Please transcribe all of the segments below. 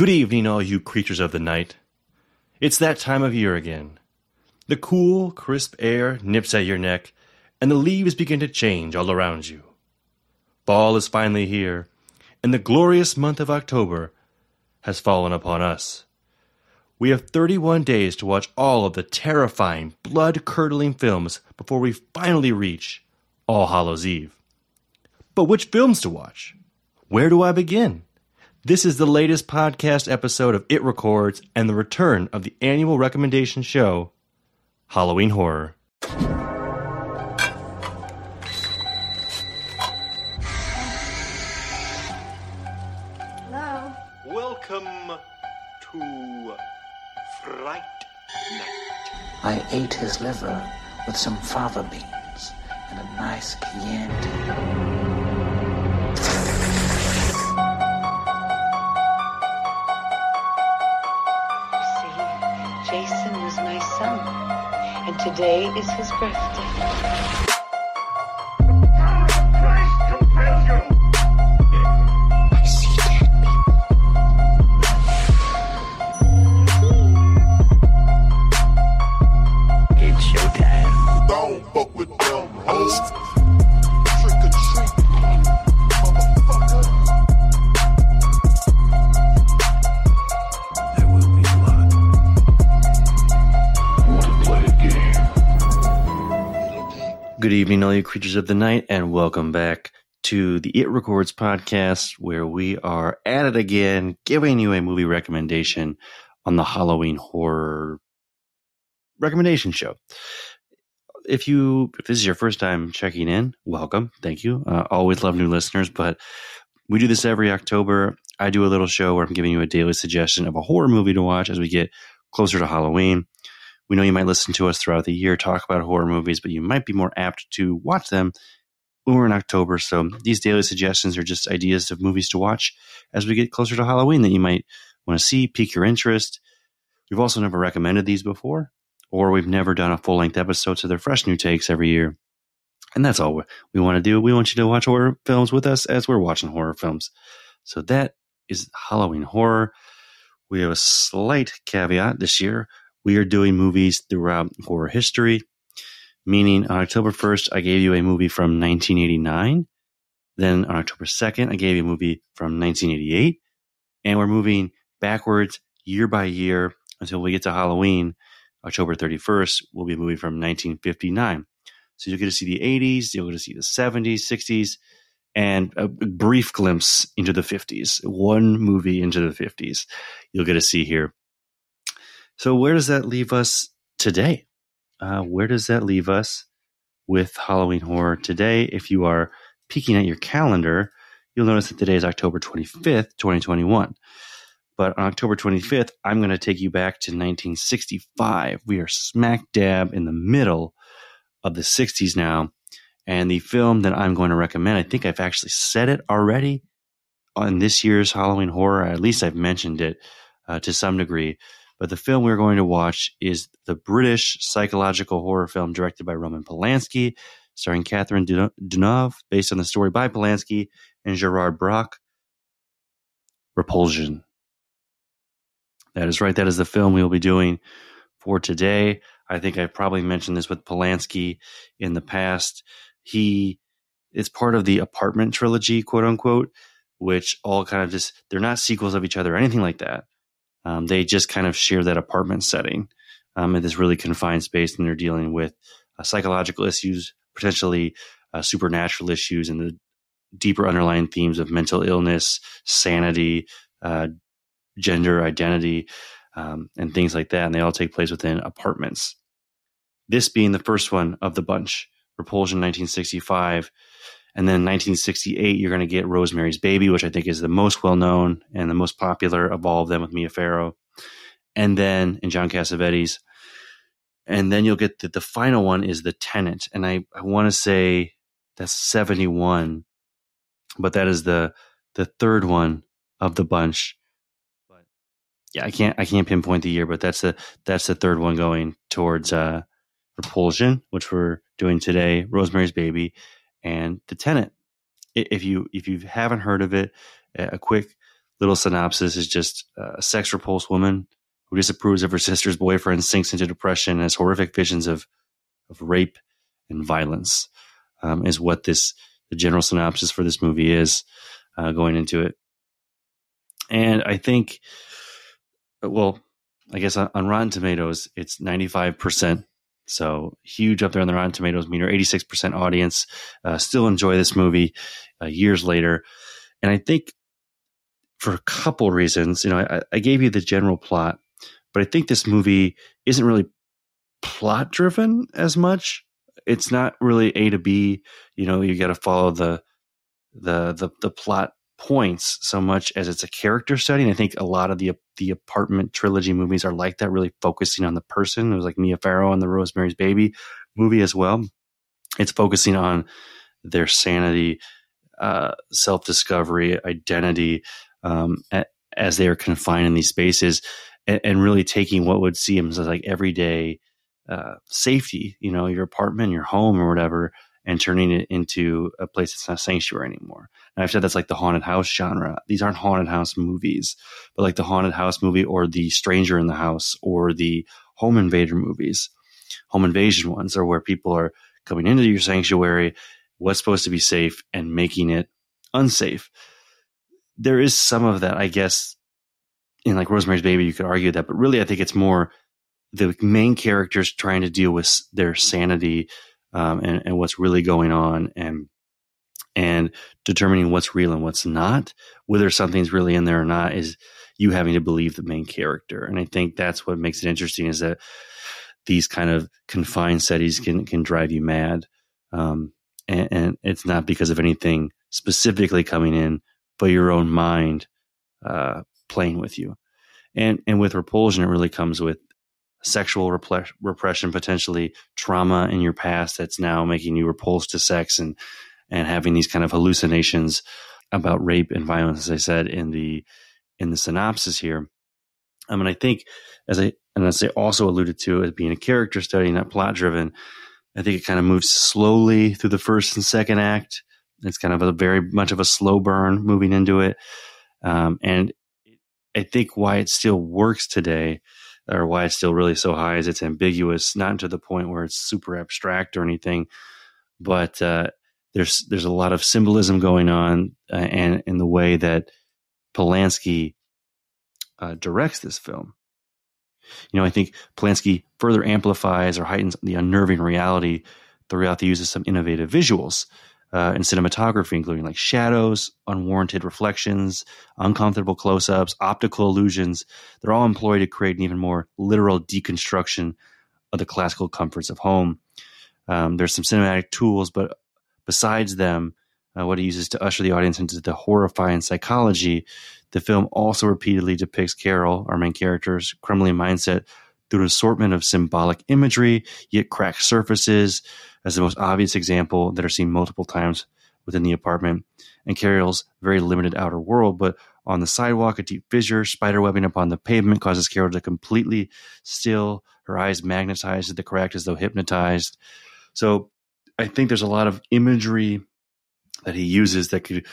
Good evening, all you creatures of the night. It's that time of year again. The cool, crisp air nips at your neck, and the leaves begin to change all around you. Fall is finally here, and the glorious month of October has fallen upon us. We have 31 days to watch all of the terrifying, blood curdling films before we finally reach All Hallows Eve. But which films to watch? Where do I begin? This is the latest podcast episode of It Records and the return of the annual recommendation show, Halloween Horror. Hello? Welcome to Fright Night. I ate his liver with some fava beans and a nice Chianti. Today is his birthday. Evening, all you creatures of the night, and welcome back to the It Records podcast, where we are at it again, giving you a movie recommendation on the Halloween horror recommendation show. If you, if this is your first time checking in, welcome. Thank you. Uh, always love new listeners, but we do this every October. I do a little show where I'm giving you a daily suggestion of a horror movie to watch as we get closer to Halloween. We know you might listen to us throughout the year talk about horror movies, but you might be more apt to watch them when we're in October. So these daily suggestions are just ideas of movies to watch as we get closer to Halloween that you might want to see, pique your interest. We've also never recommended these before, or we've never done a full length episode, so they're fresh new takes every year. And that's all we want to do. We want you to watch horror films with us as we're watching horror films. So that is Halloween horror. We have a slight caveat this year. We are doing movies throughout horror history, meaning on October 1st, I gave you a movie from 1989. Then on October 2nd, I gave you a movie from 1988. And we're moving backwards year by year until we get to Halloween. October 31st will be a movie from 1959. So you'll get to see the 80s, you'll get to see the 70s, 60s, and a brief glimpse into the 50s. One movie into the 50s you'll get to see here. So where does that leave us today? Uh, where does that leave us with Halloween horror today? If you are peeking at your calendar, you'll notice that today is October 25th, 2021. But on October 25th, I'm going to take you back to 1965. We are smack dab in the middle of the 60s now. And the film that I'm going to recommend, I think I've actually said it already on this year's Halloween horror. At least I've mentioned it uh, to some degree. But the film we're going to watch is the British psychological horror film directed by Roman Polanski, starring Catherine Deneuve, based on the story by Polanski and Gerard Brach. Repulsion. That is right. That is the film we will be doing for today. I think I've probably mentioned this with Polanski in the past. He it's part of the apartment trilogy, quote unquote, which all kind of just they're not sequels of each other or anything like that. Um, they just kind of share that apartment setting um, in this really confined space, and they're dealing with uh, psychological issues, potentially uh, supernatural issues, and the deeper underlying themes of mental illness, sanity, uh, gender identity, um, and things like that. And they all take place within apartments. This being the first one of the bunch, Repulsion 1965. And then 1968, you're going to get Rosemary's Baby, which I think is the most well known and the most popular of all of them with Mia Farrow. And then, in John Cassavetes. And then you'll get the, the final one is The Tenant. And I, I want to say that's 71, but that is the the third one of the bunch. But yeah, I can't I can't pinpoint the year, but that's the that's the third one going towards uh, Repulsion, which we're doing today, Rosemary's Baby, and The Tenant. If you if you haven't heard of it, a quick little synopsis is just uh, a sex repulsed woman who disapproves of her sister's boyfriend sinks into depression and has horrific visions of of rape and violence. Um, is what this the general synopsis for this movie is uh, going into it. And I think, well, I guess on, on Rotten Tomatoes, it's 95%. So huge up there on the Rotten Tomatoes meter, 86% audience uh, still enjoy this movie uh, years later. And I think for a couple reasons, you know, I, I gave you the general plot, but I think this movie isn't really plot driven as much. It's not really A to B. You know, you got to follow the, the the the plot points so much as it's a character study. And I think a lot of the the apartment trilogy movies are like that, really focusing on the person. It was like Mia Farrow and the Rosemary's Baby movie as well. It's focusing on their sanity, uh, self discovery, identity, um, as they are confined in these spaces, and, and, really taking what would seem as like everyday uh, safety, you know, your apartment, your home, or whatever, and turning it into a place that's not sanctuary anymore. And I've said that's like the haunted house genre. These aren't haunted house movies, but like the haunted house movie or the stranger in the house or the home invader movies, home invasion ones are where people are coming into your sanctuary, what's supposed to be safe and making it unsafe. There is some of that, I guess, in like Rosemary's Baby, you could argue that, but really I think it's more the main characters trying to deal with their sanity um, and, and what's really going on and and determining what's real and what's not, whether something's really in there or not, is you having to believe the main character. And I think that's what makes it interesting is that these kind of confined settings can can drive you mad, um, and, and, it's not because of anything specifically coming in, but your own mind uh, playing with you. And and with repulsion, it really comes with sexual repression, potentially trauma in your past that's now making you repulsed to sex and and having these kind of hallucinations about rape and violence, as I said in the in the synopsis here. I mean, I think as I and as I also alluded to as being a character study, not plot driven, I think it kind of moves slowly through the first and second act. It's kind of a very much of a slow burn moving into it, um, and I think why it still works today or why it's still really so high is it's ambiguous, not to the point where it's super abstract or anything, but uh, there's there's a lot of symbolism going on, uh, and in the way that Polanski uh, directs this film. You know, I think Polanski further amplifies or heightens the unnerving reality throughout the use of some innovative visuals uh, and cinematography, including like shadows, unwarranted reflections, uncomfortable close ups, optical illusions. They're all employed to create an even more literal deconstruction of the classical comforts of home. Um, there's some cinematic tools, but besides them, uh, what it uses to usher the audience into the horrifying psychology, the film also repeatedly depicts Carol, our main character's crumbling mindset, through an assortment of symbolic imagery, yet cracked surfaces, as the most obvious example that are seen multiple times within the apartment, and Carol's very limited outer world. But on the sidewalk, a deep fissure, spider webbing upon the pavement causes Carol to completely still, her eyes magnetized to the crack as though hypnotized. So I think there's a lot of imagery that he uses that could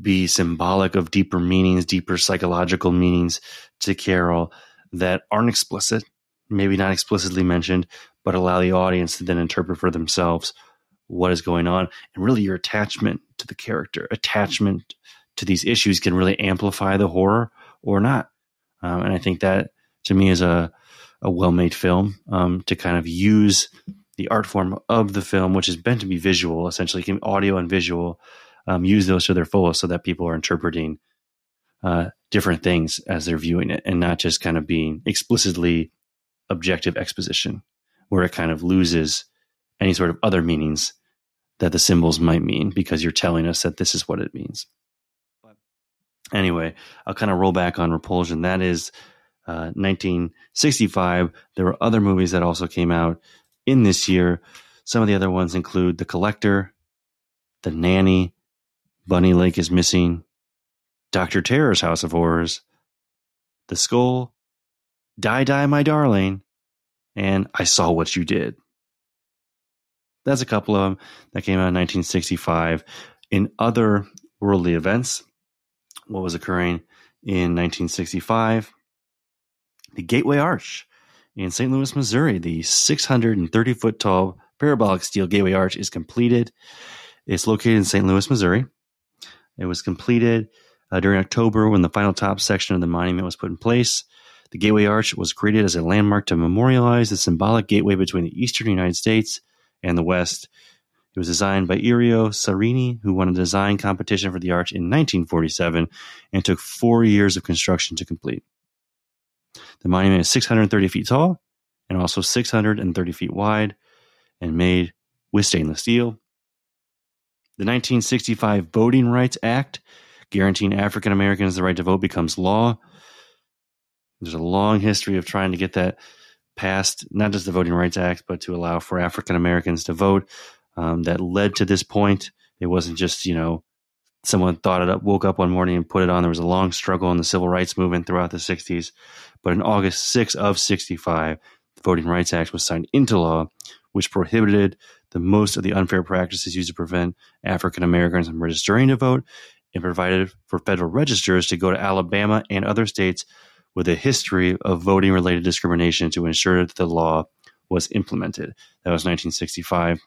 be symbolic of deeper meanings, deeper psychological meanings to Carol that aren't explicit, maybe not explicitly mentioned, but allow the audience to then interpret for themselves what is going on. And really, your attachment to the character, attachment to these issues can really amplify the horror or not. Um, and I think that to me is a, a well made film um, to kind of use the art form of the film, which is meant to be visual, essentially, audio and visual, um, use those to their fullest so that people are interpreting uh, different things as they're viewing it and not just kind of being explicitly objective exposition where it kind of loses any sort of other meanings that the symbols might mean because you're telling us that this is what it means. Anyway, I'll kind of roll back on Repulsion. That is uh, 1965. There were other movies that also came out in this year. Some of the other ones include The Collector, The Nanny, Bunny Lake is Missing, Dr. Terror's House of Horrors, The Skull, Die Die My Darling, and I Saw What You Did. That's a couple of them that came out in 1965. In other worldly events, what was occurring In 1965, the Gateway Arch in St. Louis, Missouri, the 630 foot tall parabolic steel Gateway Arch is completed. It's located in St. Louis, Missouri. It was completed uh, during October when the final top section of the monument was put in place. The Gateway Arch was created as a landmark to memorialize the symbolic gateway between the eastern United States and the west. It was designed by Eero Saarinen, who won a design competition for the arch in 1947 and took four years of construction to complete. The monument is 630 feet tall and also 630 feet wide and made with stainless steel. The 1965 Voting Rights Act, guaranteeing African Americans the right to vote, becomes law. There's a long history of trying to get that passed, not just the Voting Rights Act, but to allow for African Americans to vote. Um, that led to this point. It wasn't just, you know, someone thought it up, woke up one morning and put it on. There was a long struggle in the civil rights movement throughout the 60s. But in August 6 of 65, the Voting Rights Act was signed into law, which prohibited the most of the unfair practices used to prevent African Americans from registering to vote and provided for federal registers to go to Alabama and other states with a history of voting related discrimination to ensure that the law was implemented. That was 1965.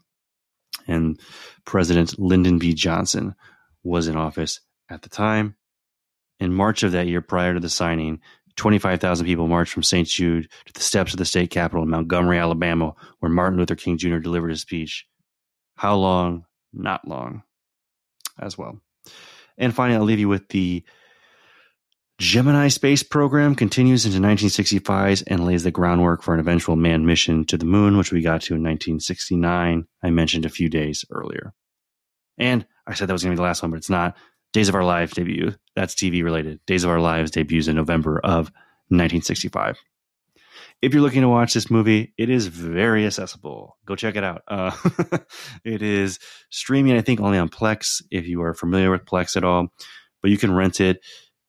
And President Lyndon B. Johnson was in office at the time. In March of that year, prior to the signing, 25,000 people marched from St. Jude to the steps of the state capitol in Montgomery, Alabama, where Martin Luther King Jr. delivered his speech. How long? Not long, as well. And finally, I'll leave you with the Gemini space program continues into 1965 and lays the groundwork for an eventual manned mission to the moon, which we got to in 1969. I mentioned a few days earlier. And I said that was going to be the last one, but it's not. Days of Our Lives debut. That's TV related. Days of Our Lives debuts in November of 1965. If you're looking to watch this movie, it is very accessible. Go check it out. Uh, it is streaming, I think, only on Plex if you are familiar with Plex at all, but you can rent it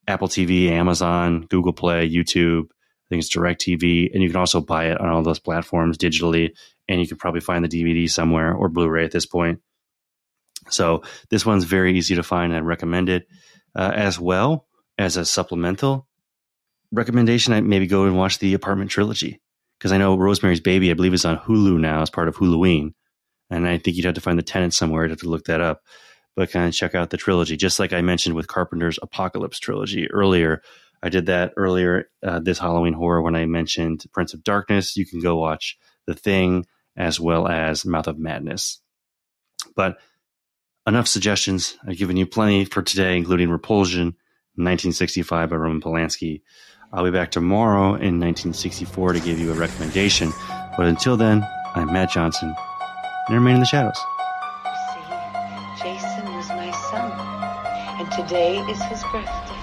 Apple TV, Amazon, Google Play, YouTube. I think it's DirecTV, and you can also buy it on all those platforms digitally. And you can probably find the DVD somewhere or Blu-ray at this point. So this one's very easy to find. I recommend it uh, as well as a supplemental recommendation. I maybe go and watch the Apartment trilogy because I know Rosemary's Baby, I believe, is on Hulu now as part of Huluween, and I think you'd have to find the tenant somewhere. I'd have to look that up, but kind of check out the trilogy. Just like I mentioned with Carpenter's Apocalypse trilogy earlier, I did that earlier uh, this Halloween horror when I mentioned Prince of Darkness. You can go watch The Thing as well as Mouth of Madness, but enough suggestions. I've given you plenty for today, including Repulsion, 1965 by Roman Polanski. I'll be back tomorrow in 1964 to give you a recommendation. But until then, I'm Matt Johnson, and remain in the shadows. Today is his birthday.